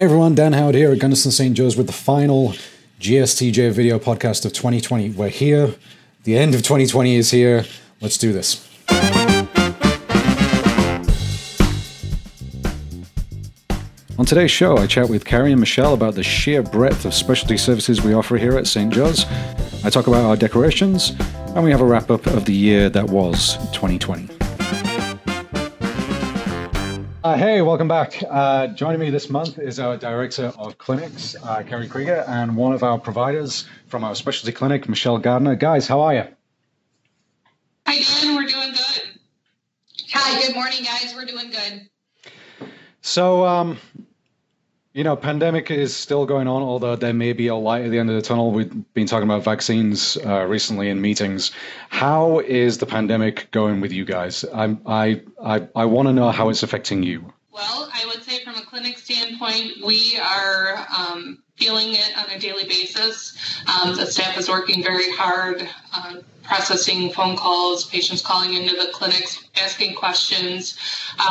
Hey everyone, Dan Howard here at Gundersen St. Joe's with the final GSTJ video podcast of 2020. We're here. The end of 2020 is here. Let's do this. On today's show, I chat with Carrie and Michelle about the sheer breadth of specialty services we offer here at St. Joe's. I talk about our decorations, and we have a wrap up of the year that was 2020. Uh, hey, welcome back. Uh, joining me this month is our Director of Clinics, uh, Carrie Krieger, and one of our providers from our specialty clinic, Michelle Gardner. Guys, how are you? Hi, Dan. We're doing good. Hi, good morning, guys. We're doing good. So, um, you know, pandemic is still going on, although there may be a light at the end of the tunnel. We've been talking about vaccines uh, recently in meetings. How is the pandemic going with you guys? I'm, I I I want to know how it's affecting you. Well, I would say from a clinic standpoint, we are um, feeling it on a daily basis. Um, the staff is working very hard. Uh, processing phone calls, patients calling into the clinics, asking questions.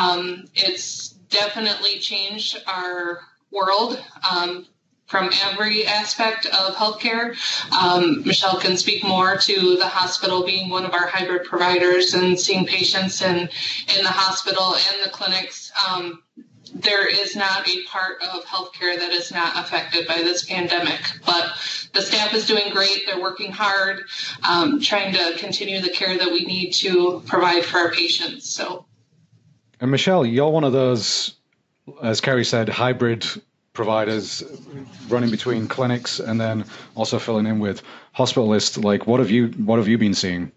Um, it's definitely changed our world um, from every aspect of healthcare. Um, Michelle can speak more to the hospital being one of our hybrid providers and seeing patients in, in the hospital and the clinics. Um, there is not a part of healthcare that is not affected by this pandemic. But the staff is doing great. They're working hard, um, trying to continue the care that we need to provide for our patients. So, and Michelle, you're one of those as Carrie said, hybrid providers running between clinics and then also filling in with hospitalists. Like, what have you what have you been seeing?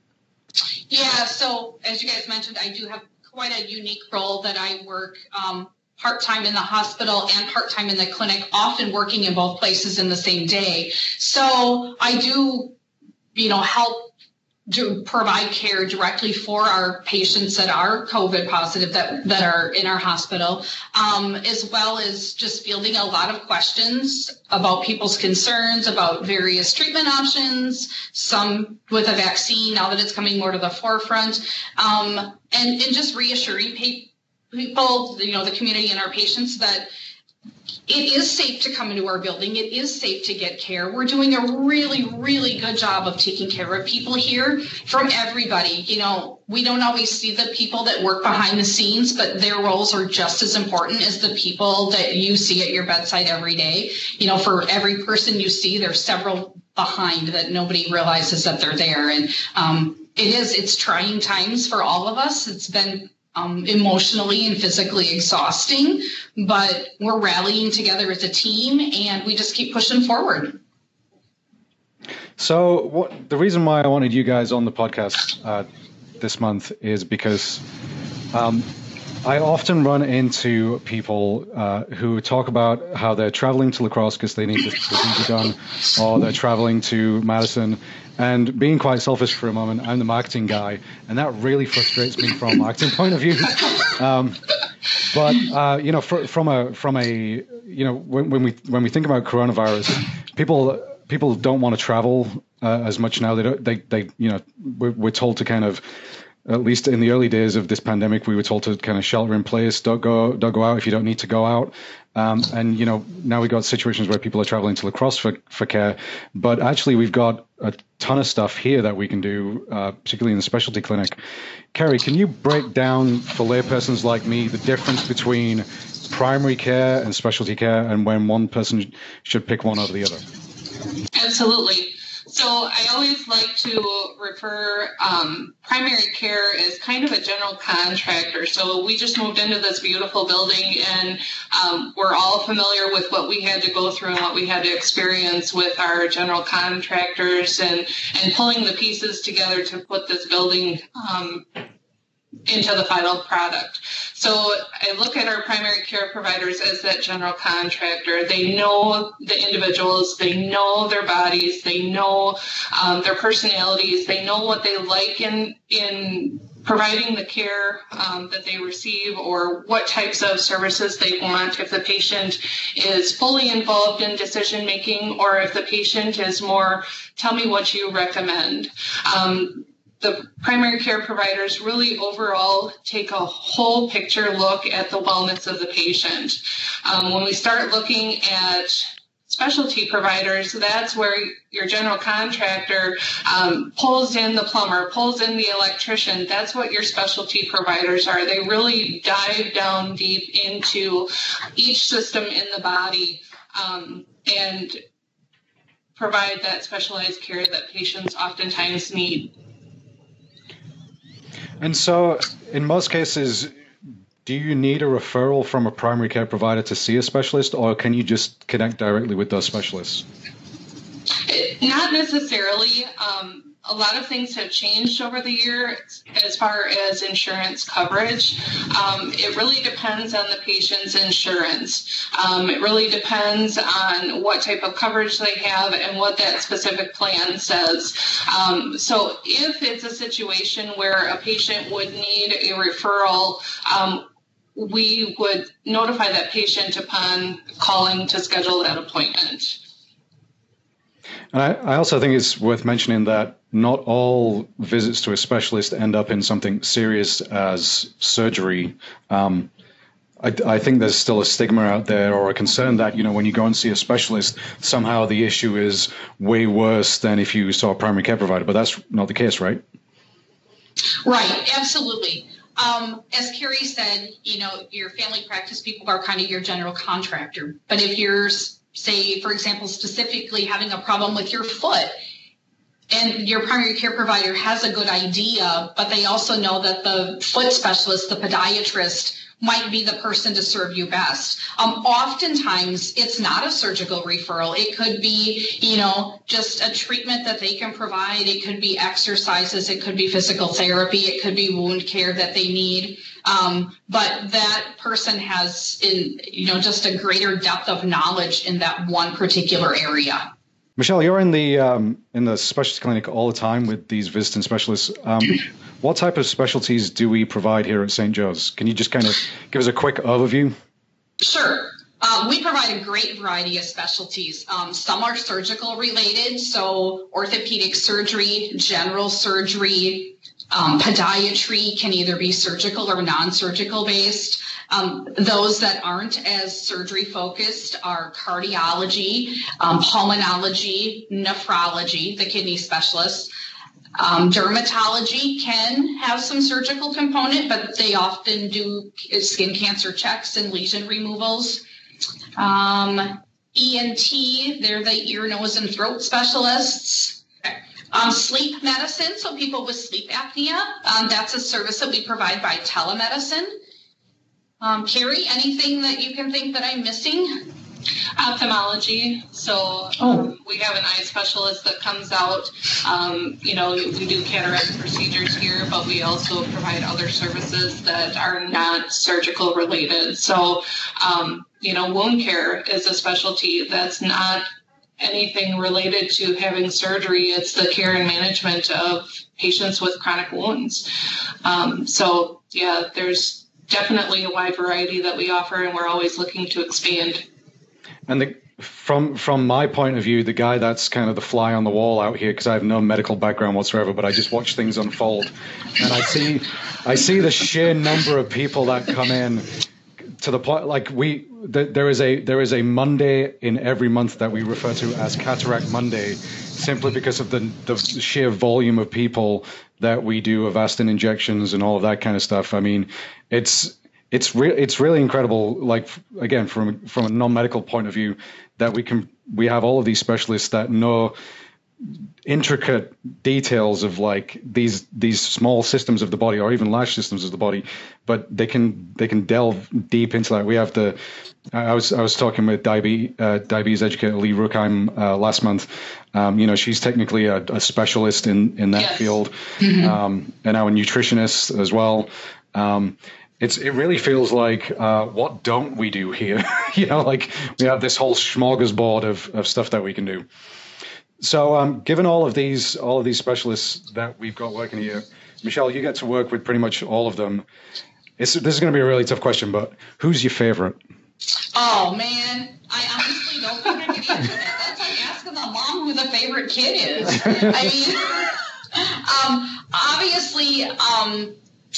Yeah, so as you guys mentioned, I do have quite a unique role that I work um, part time in the hospital and part time in the clinic, often working in both places in the same day. So I do, you know, help to provide care directly for our patients that are COVID positive that, that are in our hospital, um, as well as just fielding a lot of questions about people's concerns about various treatment options, some with a vaccine now that it's coming more to the forefront, um, and, and just reassuring people, you know, the community and our patients that it is safe to come into our building. It is safe to get care. We're doing a really, really good job of taking care of people here from everybody. You know, we don't always see the people that work behind the scenes, but their roles are just as important as the people that you see at your bedside every day. You know, for every person you see, there's several behind that nobody realizes that they're there. And um, it is, it's trying times for all of us. It's been um, emotionally and physically exhausting, but we're rallying together as a team and we just keep pushing forward. So, what, the reason why I wanted you guys on the podcast uh, this month is because um, I often run into people uh, who talk about how they're traveling to La Crosse because they need to procedure done, or they're traveling to Madison and being quite selfish for a moment, I'm the marketing guy, and that really frustrates me from a marketing point of view. Um, but uh, you know, from a from a you know, when, when, we when we think about coronavirus, people people don't want to travel uh, as much now. They don't. They they you know, we're, we're told to kind of at least in the early days of this pandemic, we were told to kind of shelter in place, don't go, don't go out if you don't need to go out. Um, and you know, now we've got situations where people are traveling to La Crosse for, for care, but actually we've got a ton of stuff here that we can do, uh, particularly in the specialty clinic. Carrie, can you break down for laypersons like me the difference between primary care and specialty care, and when one person should pick one over the other? Absolutely. So I always like to refer um, primary care as kind of a general contractor. So we just moved into this beautiful building, and um, we're all familiar with what we had to go through and what we had to experience with our general contractors and and pulling the pieces together to put this building um, into the final product. So I look at our primary care providers as that general contractor. They know the individuals, they know their bodies, they know um, their personalities, they know what they like in in providing the care um, that they receive or what types of services they want if the patient is fully involved in decision making or if the patient is more tell me what you recommend um, the primary care providers really overall take a whole picture look at the wellness of the patient. Um, when we start looking at specialty providers, that's where your general contractor um, pulls in the plumber, pulls in the electrician. That's what your specialty providers are. They really dive down deep into each system in the body um, and provide that specialized care that patients oftentimes need. And so, in most cases, do you need a referral from a primary care provider to see a specialist, or can you just connect directly with those specialists? Not necessarily. Um, a lot of things have changed over the years as far as insurance coverage. Um, it really depends on the patient's insurance. Um, it really depends on what type of coverage they have and what that specific plan says. Um, so, if it's a situation where a patient would need a referral, um, we would notify that patient upon calling to schedule that appointment. And I, I, also think it's worth mentioning that not all visits to a specialist end up in something serious as surgery. Um, I, I, think there's still a stigma out there or a concern that, you know, when you go and see a specialist, somehow the issue is way worse than if you saw a primary care provider. But that's not the case, right? Right, absolutely. Um, as Carrie said, you know, your family practice people are kind of your general contractor. But if you're, say, for example, specifically having a problem with your foot, and your primary care provider has a good idea, but they also know that the foot specialist, the podiatrist, might be the person to serve you best. Um, oftentimes, it's not a surgical referral. It could be, you know, just a treatment that they can provide. It could be exercises. It could be physical therapy. It could be wound care that they need. Um, but that person has, in, you know, just a greater depth of knowledge in that one particular area. Michelle, you're in the um, in the specialty clinic all the time with these visiting specialists. Um, what type of specialties do we provide here at St. Joe's? Can you just kind of give us a quick overview? Sure. Um, we provide a great variety of specialties. Um, some are surgical related, so orthopedic surgery, general surgery, um, podiatry can either be surgical or non surgical based. Um, those that aren't as surgery focused are cardiology, um, pulmonology, nephrology, the kidney specialists. Um, dermatology can have some surgical component, but they often do skin cancer checks and lesion removals. Um, ENT, they're the ear, nose, and throat specialists. Um, sleep medicine, so people with sleep apnea, um, that's a service that we provide by telemedicine. Um, Carrie, anything that you can think that I'm missing? Ophthalmology. So um, oh. we have an eye specialist that comes out. Um, you know, we do cataract procedures here, but we also provide other services that are not surgical related. So, um, you know, wound care is a specialty that's not anything related to having surgery. It's the care and management of patients with chronic wounds. Um, so, yeah, there's definitely a wide variety that we offer, and we're always looking to expand. And the, from from my point of view, the guy that's kind of the fly on the wall out here, because I have no medical background whatsoever, but I just watch things unfold, and I see I see the sheer number of people that come in to the point like we there is a there is a Monday in every month that we refer to as Cataract Monday, simply because of the the sheer volume of people that we do Avastin injections and all of that kind of stuff. I mean, it's it's re- it's really incredible. Like again, from from a non medical point of view, that we can we have all of these specialists that know intricate details of like these these small systems of the body or even large systems of the body but they can they can delve deep into that. We have the i was i was talking with diabetes, uh, diabetes educator lee ruckheim uh, last month. Um, you know she's technically a, a, specialist in in that yes. field mm-hmm. um, and our nutritionist as well. Um, it's it really feels like uh, what don't we do here? You know like we have this whole smorgasbord of, of stuff that we can do so, um, given all of these all of these specialists that we've got working here, Michelle, you get to work with pretty much all of them. It's, this is going to be a really tough question, but who's your favorite? Oh man, I honestly don't think I can answer that. That's like asking the mom who the favorite kid is. I mean, um, obviously, um,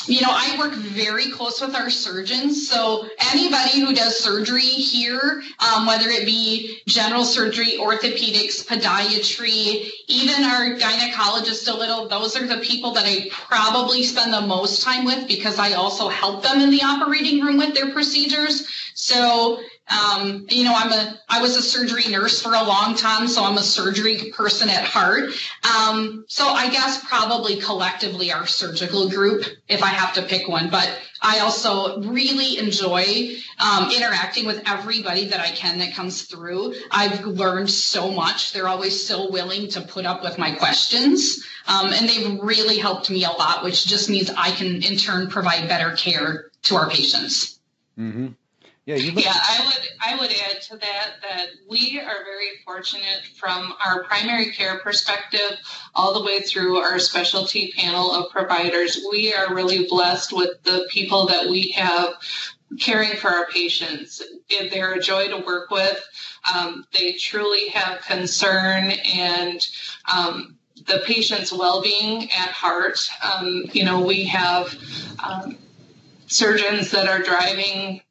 you know, I work very close with our surgeons. So anybody who does surgery here, um, whether it be general surgery, orthopedics, podiatry, even our gynecologist a little, those are the people that I probably spend the most time with because I also help them in the operating room with their procedures. So um, you know, I'm a I was a surgery nurse for a long time, so I'm a surgery person at heart. Um, so I guess probably collectively our surgical group, if I have to pick one. But I also really enjoy um, interacting with everybody that I can that comes through. I've learned so much. They're always so willing to put up with my questions. Um, and they've really helped me a lot, which just means I can in turn provide better care to our patients. Mm-hmm. Yeah, yeah, I would I would add to that that we are very fortunate from our primary care perspective all the way through our specialty panel of providers. We are really blessed with the people that we have caring for our patients. They're a joy to work with. Um, they truly have concern and um, the patient's well-being at heart. Um, you know, we have um, surgeons that are driving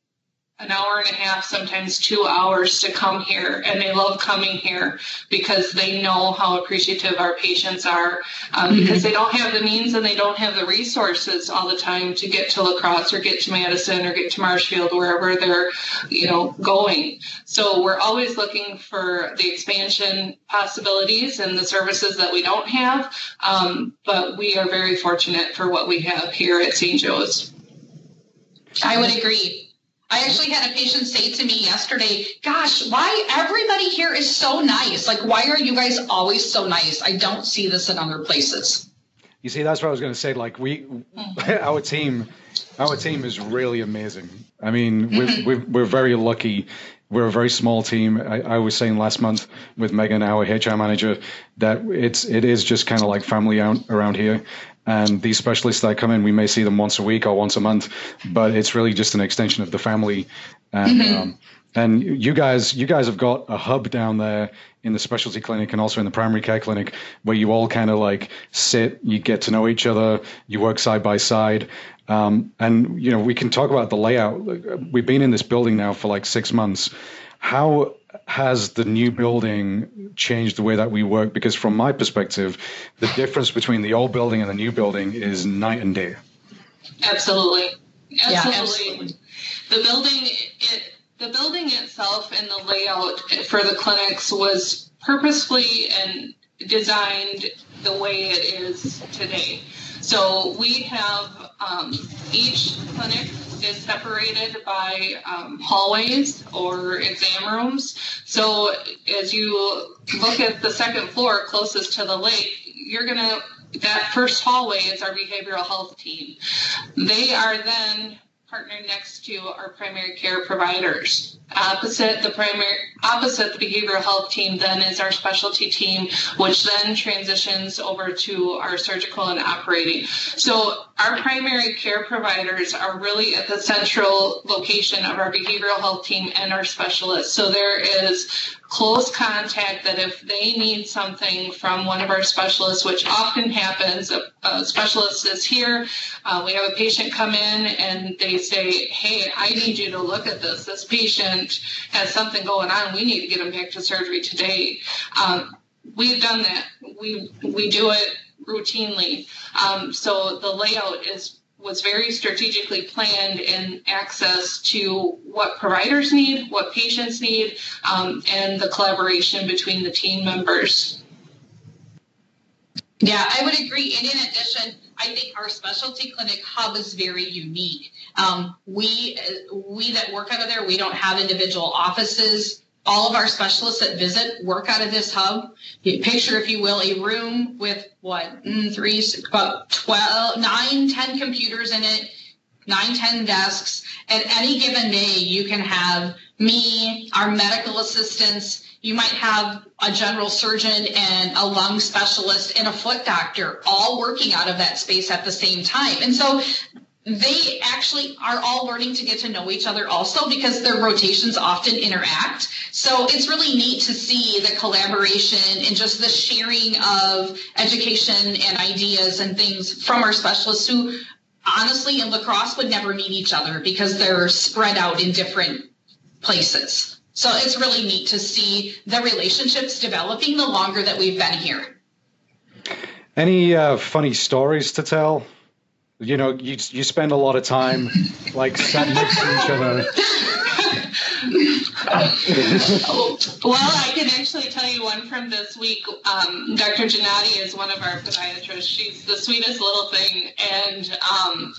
an hour and a half, sometimes two hours to come here. And they love coming here because they know how appreciative our patients are um, mm-hmm. because they don't have the means and they don't have the resources all the time to get to La Crosse or get to Madison or get to Marshfield, wherever they're, you know, going. So we're always looking for the expansion possibilities and the services that we don't have. Um, but we are very fortunate for what we have here at St. Joe's. I would agree. I actually had a patient say to me yesterday, gosh, why everybody here is so nice. Like, why are you guys always so nice? I don't see this in other places. You see, that's what I was going to say. Like, we, mm-hmm. our team, our team is really amazing. I mean, mm-hmm. we're, we're very lucky we're a very small team. I, I, was saying last month with Megan, our HR manager, that it's it is just kind of like family out, around here. And these specialists that come in, we may see them once a week or once a month, but it's really just an extension of the family. And mm-hmm. um, and you guys, you guys have got a hub down there in the specialty clinic and also in the primary care clinic where you all kind of like sit, you get to know each other, you work side by side. Um, and you know, we can talk about the layout. We've been in this building now for like six months. How has the new building changed the way that we work? Because from my perspective, the difference between the old building and the new building is night and day. Absolutely, absolutely. Yeah, absolutely. The building, it, the building itself and the layout for the clinics was purposefully and designed the way it is today. So we have um, each clinic is separated by um, hallways or exam rooms. So as you look at the second floor closest to the lake, you're going to that first hallway is our behavioral health team. They are then partnered next to our primary care providers. Opposite the primary, opposite the behavioral health team, then is our specialty team, which then transitions over to our surgical and operating. So our primary care providers are really at the central location of our behavioral health team and our specialists. So there is close contact that if they need something from one of our specialists, which often happens, a, a specialist is here, uh, we have a patient come in and they say, hey, I need you to look at this. This patient has something going on. We need to get him back to surgery today. Um, we've done that. We, we do it routinely. Um, so the layout is was very strategically planned in access to what providers need, what patients need, um, and the collaboration between the team members. Yeah, I would agree. And in addition, I think our specialty clinic hub is very unique. Um, we we that work out of there, we don't have individual offices all of our specialists that visit work out of this hub. Picture, if you will, a room with what, mm, three, about 12, nine, 10 computers in it, nine, 10 desks. At any given day, you can have me, our medical assistants, you might have a general surgeon and a lung specialist and a foot doctor all working out of that space at the same time. And so they actually are all learning to get to know each other also because their rotations often interact. So it's really neat to see the collaboration and just the sharing of education and ideas and things from our specialists who honestly in La Crosse would never meet each other because they're spread out in different places. So it's really neat to see the relationships developing the longer that we've been here. Any uh, funny stories to tell? You know, you you spend a lot of time like sat next to each other. well, I can actually tell you one from this week. Um, Dr. Gennady is one of our podiatrists. She's the sweetest little thing, and um,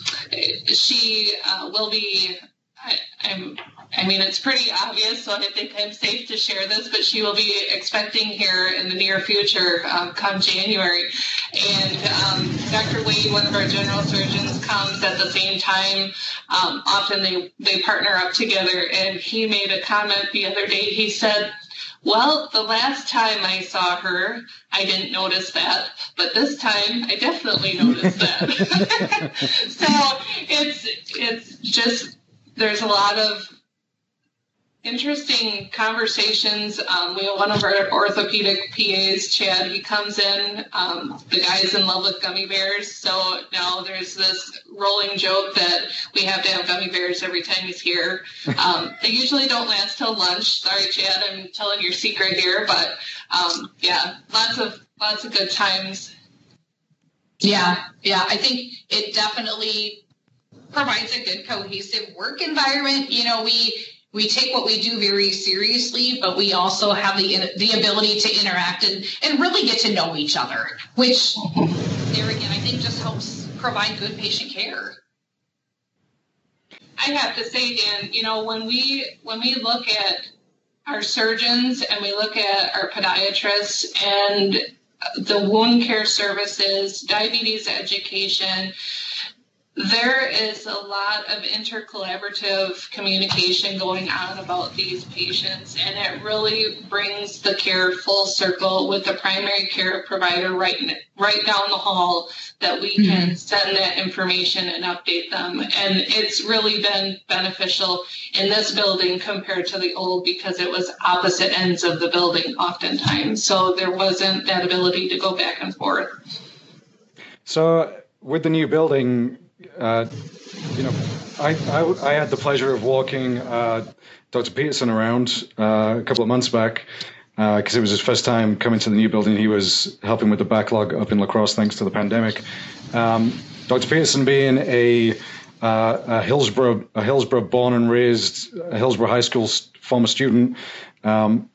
she uh, will be. I, I'm I mean, it's pretty obvious, so I think I'm safe to share this, but she will be expecting here in the near future um, come January. And um, Dr. Wade, one of our general surgeons, comes at the same time. Um, often they, they partner up together, and he made a comment the other day. He said, well, the last time I saw her, I didn't notice that, but this time I definitely noticed that. so it's it's just there's a lot of interesting conversations. Um, we have one of our orthopedic PAs, Chad. He comes in. Um, the guy's in love with gummy bears, so now there's this rolling joke that we have to have gummy bears every time he's here. Um, they usually don't last till lunch. Sorry, Chad, I'm telling your secret here, but um, yeah, lots of lots of good times. Yeah, yeah, I think it definitely provides a good cohesive work environment. You know, we we take what we do very seriously, but we also have the the ability to interact and, and really get to know each other, which there again I think just helps provide good patient care. I have to say, Dan, you know, when we when we look at our surgeons and we look at our podiatrists and the wound care services, diabetes education, there is a lot of intercollaborative communication going on about these patients, and it really brings the care full circle with the primary care provider right, right down the hall that we mm-hmm. can send that information and update them. And it's really been beneficial in this building compared to the old because it was opposite ends of the building oftentimes. So there wasn't that ability to go back and forth. So with the new building, uh, you know, I, I, I, had the pleasure of walking uh, Dr. Peterson around uh, a couple of months back because uh, it was his first time coming to the new building. He was helping with the backlog up in La Crosse thanks to the pandemic. Um, Dr. Peterson being a, uh, a, Hillsboro, a Hillsboro born and raised, Hillsboro High School former student, um,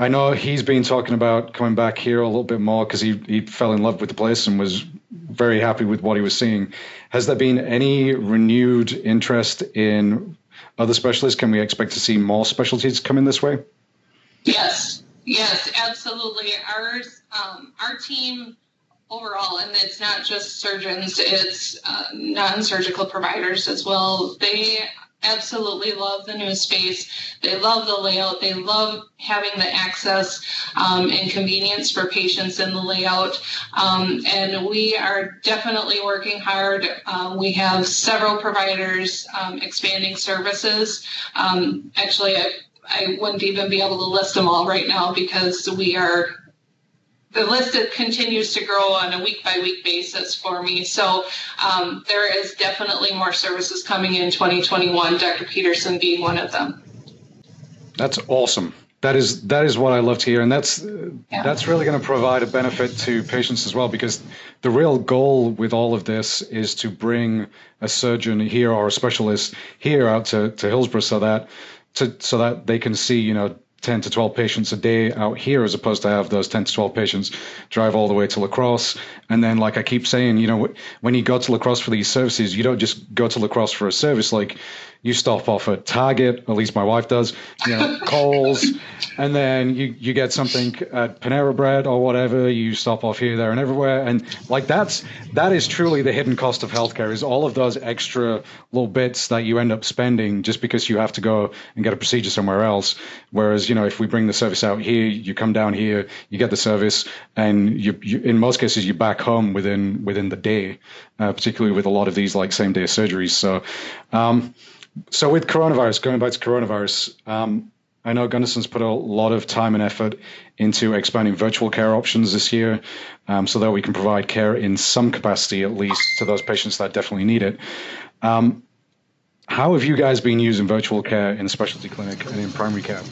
I know he's been talking about coming back here a little bit more because he, he fell in love with the place and was very happy with what he was seeing. Has there been any renewed interest in other specialists? Can we expect to see more specialties coming this way? Yes, yes, absolutely. Ours, um, our team overall, and it's not just surgeons; it's uh, non-surgical providers as well. They absolutely love the new space. They love the layout. They love having the access um, and convenience for patients in the layout. Um, and we are definitely working hard. Um, we have several providers um, expanding services. Um, actually, I, I wouldn't even be able to list them all right now because we are the list continues to grow on a week by week basis for me. So um, there is definitely more services coming in 2021. Dr. Peterson being one of them. That's awesome. That is that is what I love to hear, and that's yeah. that's really going to provide a benefit to patients as well. Because the real goal with all of this is to bring a surgeon here or a specialist here out to, to Hillsboro, so that to so that they can see you know 10 to 12 patients a day out here as opposed to have those 10 to 12 patients drive all the way to La Crosse And then, like I keep saying, you know, when you go to La Crosse for these services, you don't just go to La Crosse for a service. Like you stop off at Target, at least my wife does, you know, Kohl's, and then you, you get something at Panera Bread or whatever. You stop off here, there, and everywhere, and like that's that is truly the hidden cost of healthcare is all of those extra little bits that you end up spending just because you have to go and get a procedure somewhere else. Whereas you know if we bring the service out here, you come down here, you get the service, and you, you in most cases you're back home within within the day, uh, particularly with a lot of these like same day surgeries. So. Um, so with coronavirus, going back to coronavirus, um, I know Gundersen's put a lot of time and effort into expanding virtual care options this year um, so that we can provide care in some capacity, at least, to those patients that definitely need it. Um, how have you guys been using virtual care in specialty clinic and in primary care?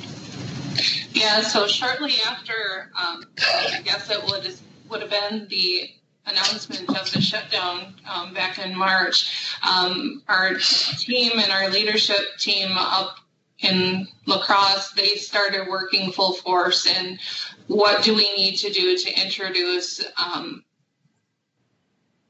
Yeah, so shortly after, um, I guess it would, would have been the announcement of the shutdown um, back in March, um, our team and our leadership team up in La Crosse, they started working full force and what do we need to do to introduce um,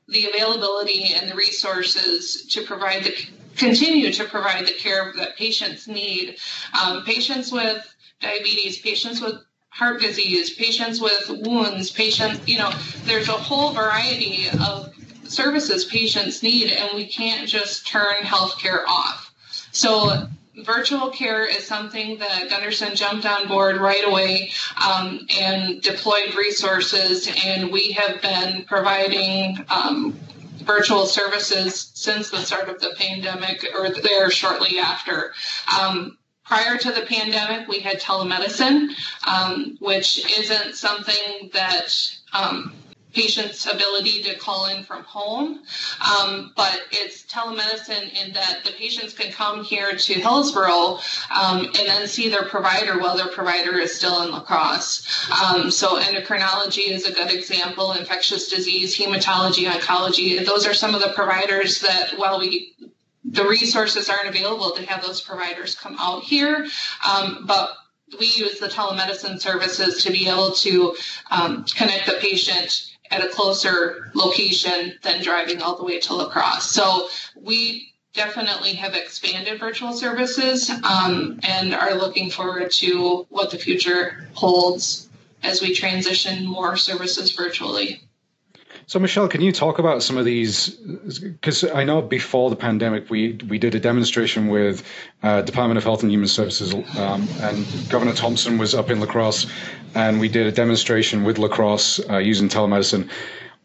the availability and the resources to provide the continue to provide the care that patients need. Um, patients with diabetes, patients with heart disease, patients with wounds, patients, you know, there's a whole variety of services patients need, and we can't just turn healthcare off. So virtual care is something that Gundersen jumped on board right away um, and deployed resources, and we have been providing um, virtual services since the start of the pandemic or there shortly after. Um, prior to the pandemic, we had telemedicine, um, which isn't something that um, patients' ability to call in from home, um, but it's telemedicine in that the patients can come here to Hillsboro um, and then see their provider while their provider is still in La Crosse. Um, so endocrinology is a good example, infectious disease, hematology, oncology. Those are some of the providers that while we the resources aren't available to have those providers come out here. Um, but we use the telemedicine services to be able to um, connect the patient at a closer location than driving all the way to La Crosse. So we definitely have expanded virtual services um, and are looking forward to what the future holds as we transition more services virtually. So, Michelle, can you talk about some of these? Because I know before the pandemic, we we did a demonstration with uh, Department of Health and Human Services, um, and Governor Thompson was up in La Crosse, and we did a demonstration with La Crosse uh, using telemedicine.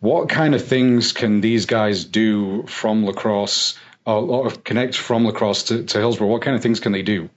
What kind of things can these guys do from La Crosse, or, or connect from La Crosse to, to Hillsboro? What kind of things can they do?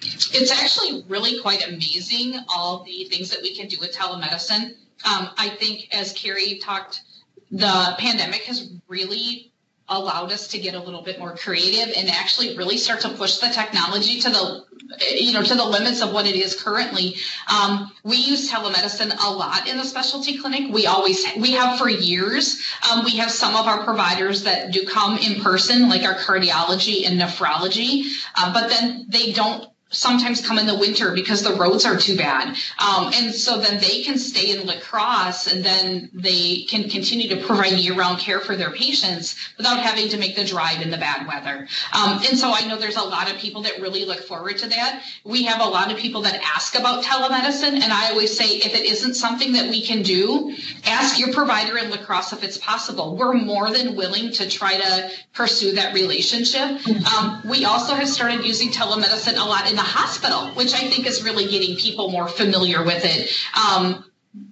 It's actually really quite amazing all the things that we can do with telemedicine. Um, I think, as Carrie talked the pandemic has really allowed us to get a little bit more creative and actually really start to push the technology to the you know to the limits of what it is currently. Um, we use telemedicine a lot in the specialty clinic. We always we have for years. Um, we have some of our providers that do come in person like our cardiology and nephrology uh, but then they don't sometimes come in the winter because the roads are too bad. Um, and so then they can stay in La Crosse and then they can continue to provide year round care for their patients without having to make the drive in the bad weather. Um, and so I know there's a lot of people that really look forward to that. We have a lot of people that ask about telemedicine. And I always say, if it isn't something that we can do, ask your provider in La Crosse if it's possible. We're more than willing to try to pursue that relationship. Um, we also have started using telemedicine a lot in the hospital, which I think is really getting people more familiar with it um,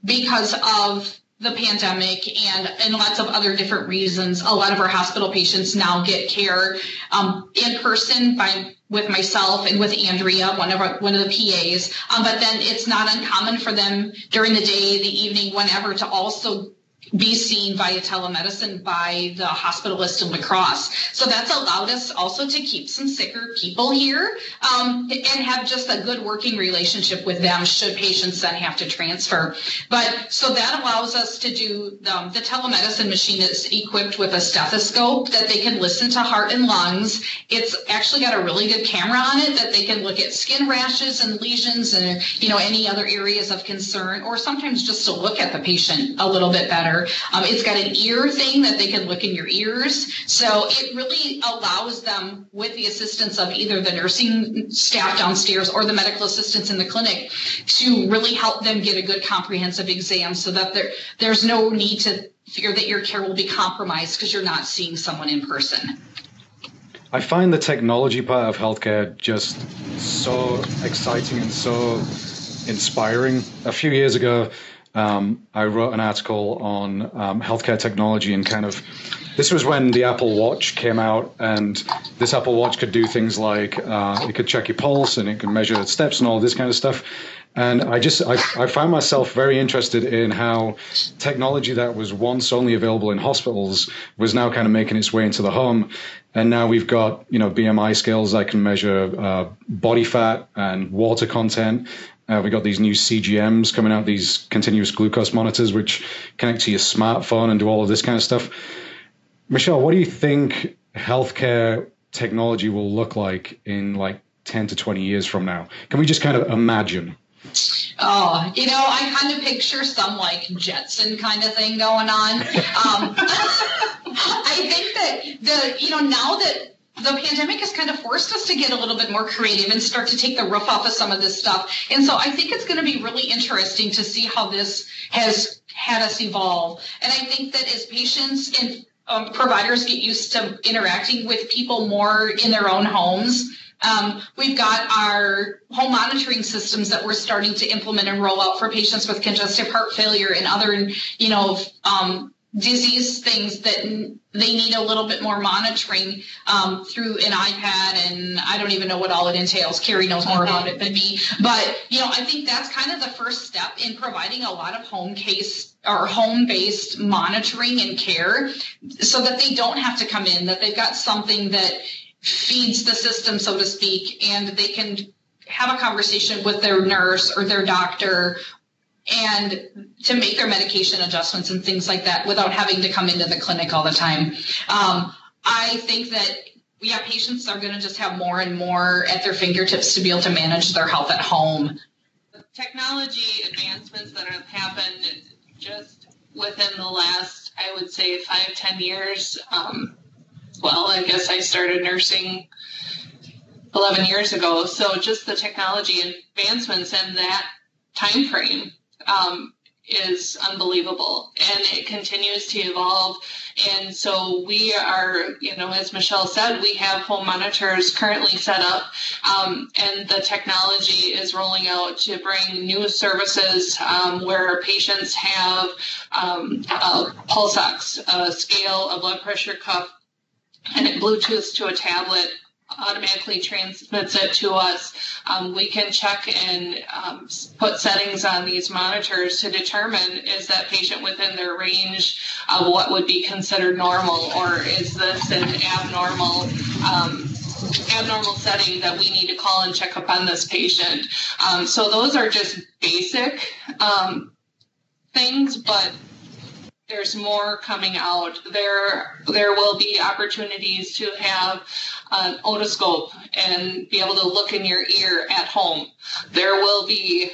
because of the pandemic and, and lots of other different reasons. A lot of our hospital patients now get care um, in person by with myself and with Andrea, one of our, one of the PAs. Um, but then it's not uncommon for them during the day, the evening, whenever, to also be seen via telemedicine by the hospitalist in La Crosse. So that's allowed us also to keep some sicker people here um, and have just a good working relationship with them should patients then have to transfer. But so that allows us to do um, the telemedicine machine is equipped with a stethoscope that they can listen to heart and lungs. It's actually got a really good camera on it that they can look at skin rashes and lesions and you know any other areas of concern or sometimes just to look at the patient a little bit better monitor. Um, it's got an ear thing that they can look in your ears. So it really allows them, with the assistance of either the nursing staff downstairs or the medical assistants in the clinic, to really help them get a good comprehensive exam so that there, there's no need to fear that your care will be compromised because you're not seeing someone in person. I find the technology part of healthcare just so exciting and so inspiring. A few years ago, um, I wrote an article on um, healthcare technology and kind of this was when the Apple Watch came out, and this Apple Watch could do things like uh, it could check your pulse and it could measure steps and all this kind of stuff. And I just I, I found myself very interested in how technology that was once only available in hospitals was now kind of making its way into the home. And now we've got you know BMI scales that can measure uh, body fat and water content. Uh, we got these new CGMs coming out, these continuous glucose monitors, which connect to your smartphone and do all of this kind of stuff. Michelle, what do you think healthcare technology will look like in like 10 to 20 years from now? Can we just kind of imagine? Oh, you know, I kind of picture some like Jetson kind of thing going on. Um, I think that the, you know, now that the pandemic has kind of forced us to get a little bit more creative and start to take the roof off of some of this stuff. And so I think it's going to be really interesting to see how this has had us evolve. And I think that as patients and um, providers get used to interacting with people more in their own homes. Um, we've got our home monitoring systems that we're starting to implement and roll out for patients with congestive heart failure and other, you know, um, disease things that they need a little bit more monitoring um, through an iPad, and I don't even know what all it entails. Carrie knows more about it than me, but you know, I think that's kind of the first step in providing a lot of home case or home-based monitoring and care, so that they don't have to come in, that they've got something that feeds the system, so to speak, and they can have a conversation with their nurse or their doctor and to make their medication adjustments and things like that without having to come into the clinic all the time. Um, I think that yeah, patients are going to just have more and more at their fingertips to be able to manage their health at home. Technology advancements that have happened just within the last, I would say, five ten years. Um, well, I guess I started nursing 11 years ago. So just the technology advancements in that time frame um, is unbelievable and it continues to evolve. And so we are, you know, as Michelle said, we have home monitors currently set up um, and the technology is rolling out to bring new services um, where patients have um, a pulse ox, a scale, a blood pressure cuff, and it Bluetooth to a tablet automatically transmits it to us. Um, we can check and um, put settings on these monitors to determine is that patient within their range of what would be considered normal, or is this an abnormal? Um, abnormal setting that we need to call and check up on this patient. Um, so those are just basic um, things, but there's more coming out. There, there will be opportunities to have an otoscope and be able to look in your ear at home. There will be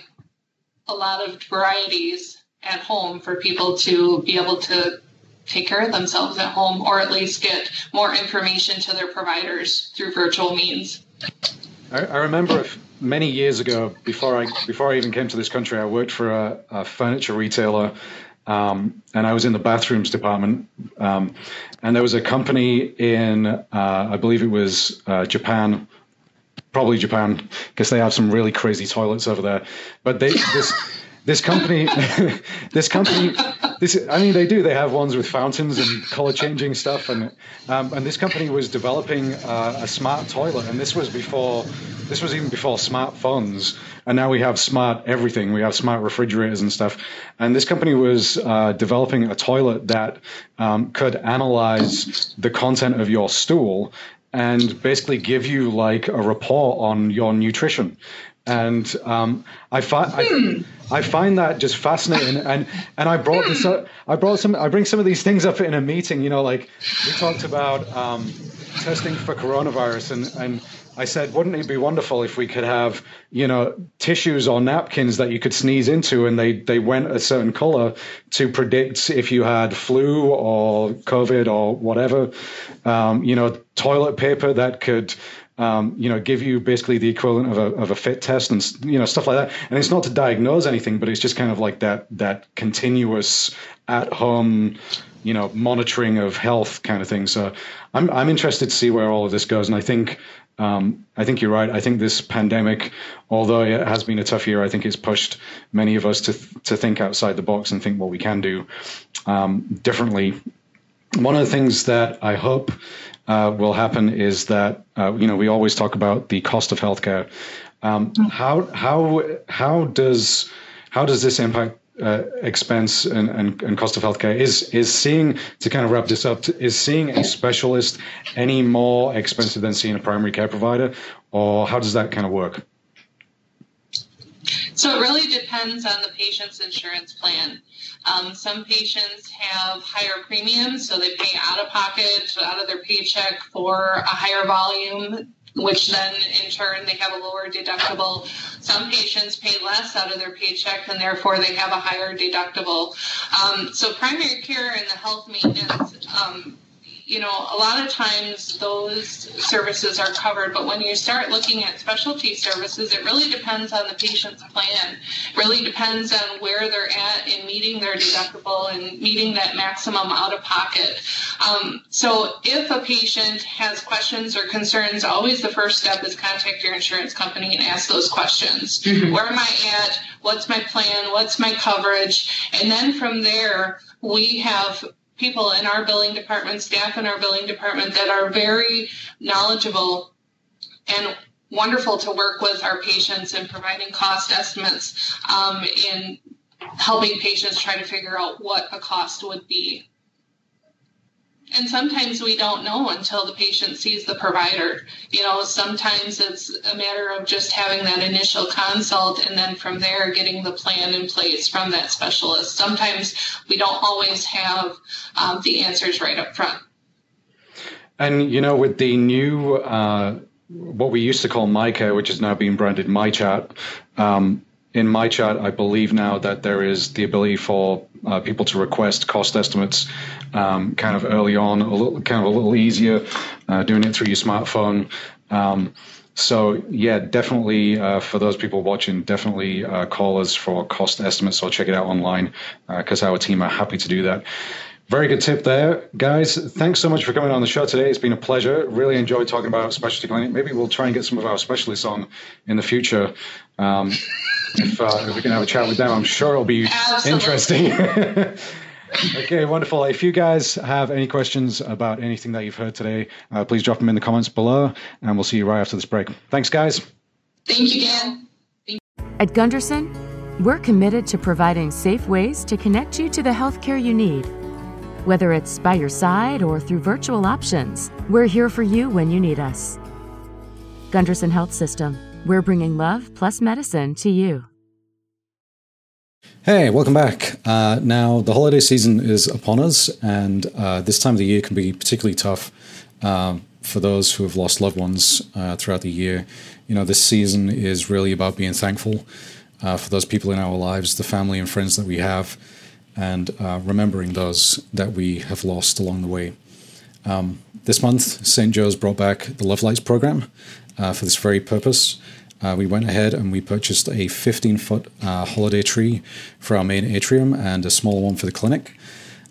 a lot of varieties at home for people to be able to take care of themselves at home or at least get more information to their providers through virtual means. I, I remember many years ago, before I before I even came to this country, I worked for a, a furniture retailer um, and I was in the bathrooms department. Um, and there was a company in, uh, I believe it was uh, Japan, probably Japan, because they have some really crazy toilets over there. But they this this company this company this I mean they do they have ones with fountains and color changing stuff and um, and this company was developing uh, a smart toilet and this was before this was even before smartphones and now we have smart everything. We have smart refrigerators and stuff. And this company was uh, developing a toilet that um, could analyze the content of your stool and basically give you like a report on your nutrition and um, I find I, I, find that just fascinating. And and I brought this up. I brought some. I bring some of these things up in a meeting. You know, like we talked about um, testing for coronavirus, and and I said, wouldn't it be wonderful if we could have, you know, tissues or napkins that you could sneeze into and they, they went a certain color to predict if you had flu or COVID or whatever. Um, you know, toilet paper that could, um, you know, give you basically the equivalent of a, of a fit test and, you know, stuff like that. And it's not to diagnose anything, but it's just kind of like that, that continuous at home, you know, monitoring of health kind of thing. So I'm, I'm interested to see where all of this goes. And I think, um, I think you're right. I think this pandemic, although it has been a tough year, I think it's pushed many of us to to think outside the box and think what we can do um, differently. One of the things that I hope uh, will happen is that uh, you know we always talk about the cost of healthcare. Um, how how how does how does this impact uh, expense and, and, and, cost of healthcare is is seeing to kind of wrap this up is seeing a specialist any more expensive than seeing a primary care provider or how does that kind of work? So it really depends on the patient's insurance plan. Um, some patients have higher premiums so they pay out of pocket out of their paycheck for a higher volume which then in turn they have a lower deductible. Some patients pay less out of their paycheck and therefore they have a higher deductible. Um, so primary care and the health maintenance um, you know, a lot of times those services are covered, but when you start looking at specialty services, it really depends on the patient's plan. It really depends on where they're at in meeting their deductible and meeting that maximum out of pocket. Um, so if a patient has questions or concerns, always the first step is contact your insurance company and ask those questions. Mm-hmm. Where am I at? What's my plan? What's my coverage? And then from there, we have people in our billing department, staff in our billing department that are very knowledgeable and wonderful to work with our patients in providing cost estimates um, in helping patients try to figure out what a cost would be. And sometimes we don't know until the patient sees the provider. You know, sometimes it's a matter of just having that initial consult and then from there getting the plan in place from that specialist. Sometimes we don't always have um, the answers right up front. And, you know, with the new, uh, what we used to call MyCare, which is now being branded MyChart, um, in my chat, I believe now that there is the ability for uh, people to request cost estimates um, kind of early on, a little, kind of a little easier, uh, doing it through your smartphone. Um, so yeah, definitely uh, for those people watching, definitely uh, call us for cost estimates or check it out online because uh, our team are happy to do that. Very good tip there, guys. Thanks so much for coming on the show today. It's been a pleasure. Really enjoyed talking about specialty clinic. Maybe we'll try and get some of our specialists on in the future. Um, if, uh, if we can have a chat with them, I'm sure it'll be Absolutely. interesting. okay, wonderful. If you guys have any questions about anything that you've heard today, uh, please drop them in the comments below, and we'll see you right after this break. Thanks, guys. Thank you, Dan. At Gundersen, we're committed to providing safe ways to connect you to the healthcare you need. Whether it's by your side or through virtual options, we're here for you when you need us. Gundersen Health System we're bringing love plus medicine to you. Hey, welcome back. Uh, now, the holiday season is upon us, and uh, this time of the year can be particularly tough uh, for those who have lost loved ones uh, throughout the year. You know, this season is really about being thankful uh, for those people in our lives, the family and friends that we have, and uh, remembering those that we have lost along the way. Um, this month, St. Joe's brought back the Love Lights program, uh, for this very purpose. Uh, we went ahead and we purchased a 15 foot uh, holiday tree for our main atrium and a small one for the clinic.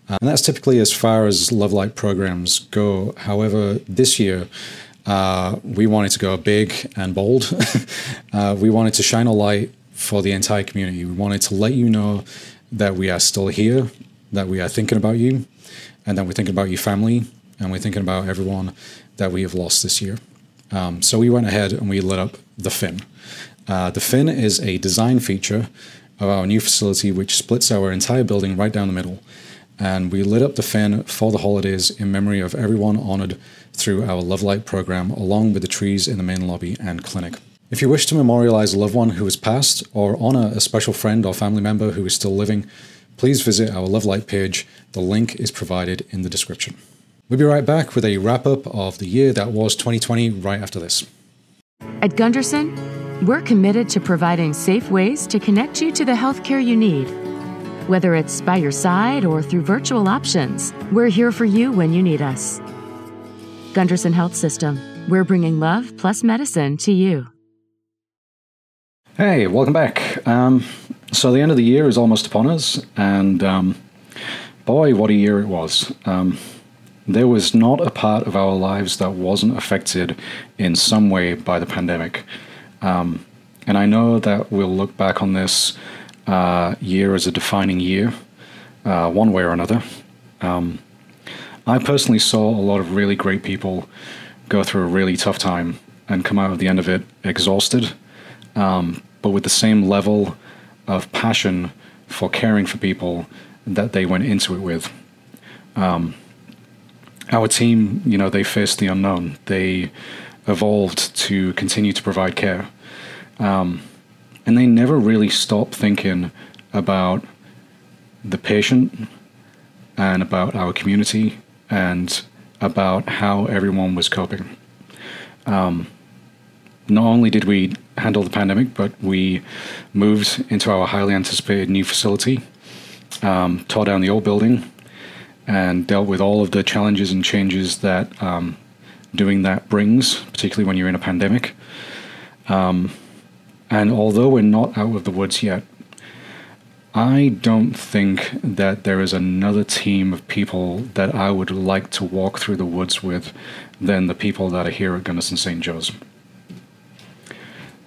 Uh, and that's typically as far as Love Light programs go. However, this year, uh, we wanted to go big and bold. We wanted to shine a light for the entire community. We wanted to let you know that we are still here, that we are thinking about you, and that we're thinking about your family, and we're thinking about everyone that we have lost this year. Um, so we went ahead and we lit up the fin. Uh, the fin is a design feature of our new facility which splits our entire building right down the middle. And we lit up the fin for the holidays in memory of everyone honored through our Love Light program, along with the trees in the main lobby and clinic. If you wish to memorialize a loved one who has passed or honor a special friend or family member who is still living, please visit our Love Light page. The link is provided in the description. We'll be right back with a wrap up of the year that was 2020 right after this. At Gundersen, we're committed to providing safe ways to connect you to the healthcare you need. Whether it's by your side or through virtual options, we're here for you when you need us. Gundersen Health System, we're bringing love plus medicine to you. Hey, welcome back. Um, so, the end of the year is almost upon us, and um, boy, what a year it was. Um, there was not a part of our lives that wasn't affected in some way by the pandemic. Um, and I know that we'll look back on this uh, year as a defining year, uh, one way or another. Um, I personally saw a lot of really great people go through a really tough time and come out of the end of it exhausted, um, but with the same level of passion for caring for people that they went into it with. Um, our team, you know, they faced the unknown. They evolved to continue to provide care. Um, and they never really stopped thinking about the patient and about our community and about how everyone was coping. Um, not only did we handle the pandemic, but we moved into our highly anticipated new facility, um, tore down the old building, and dealt with all of the challenges and changes that um, doing that brings, particularly when you're in a pandemic. Um, and although we're not out of the woods yet, I don't think that there is another team of people that I would like to walk through the woods with than the people that are here at Gundersen St. Joe's.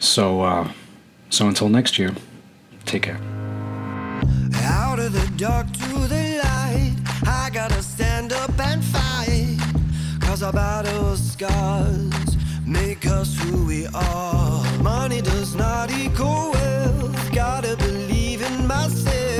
So, uh, so until next year, take care. Out of the dark to the light. I gotta stand up and fight. Cause our battle scars make us who we are. Money does not equal wealth. Gotta believe in myself.